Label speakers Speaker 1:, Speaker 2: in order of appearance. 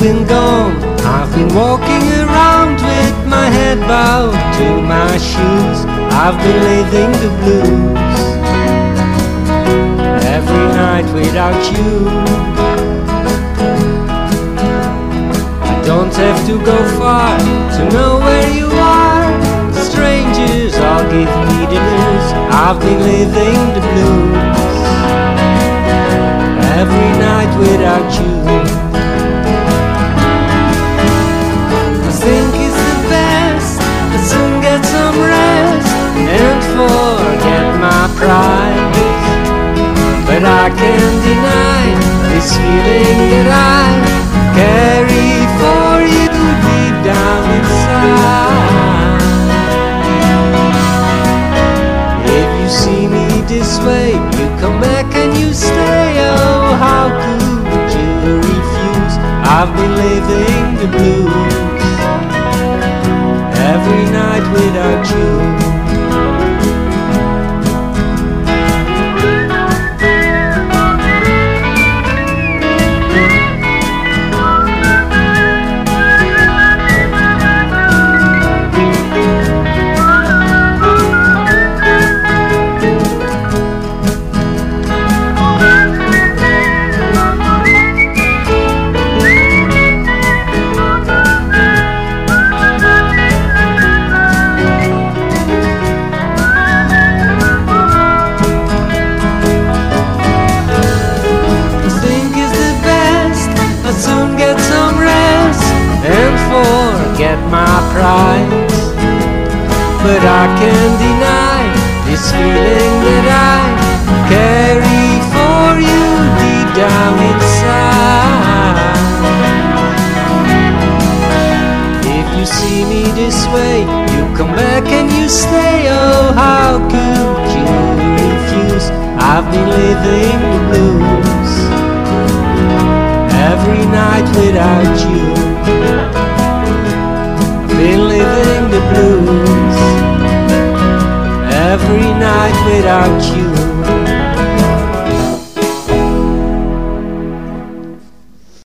Speaker 1: been gone, I've been walking around with my head bowed to my shoes. I've been living the blues every night without you. I don't have to go far to know where you are. Strangers all give me the news. I've been living the blues every night without you. My pride. But I can't deny this feeling that I carry for you deep down inside. If you see me this way, you come back and you stay. Oh, how could you refuse? I've been living the blues every night without you. Forget my pride. But I can't deny this feeling that I carry for you deep down inside. If you see me this way, you come back and you stay. Oh, how could you refuse? I've been living the blues every night without you. Night without you.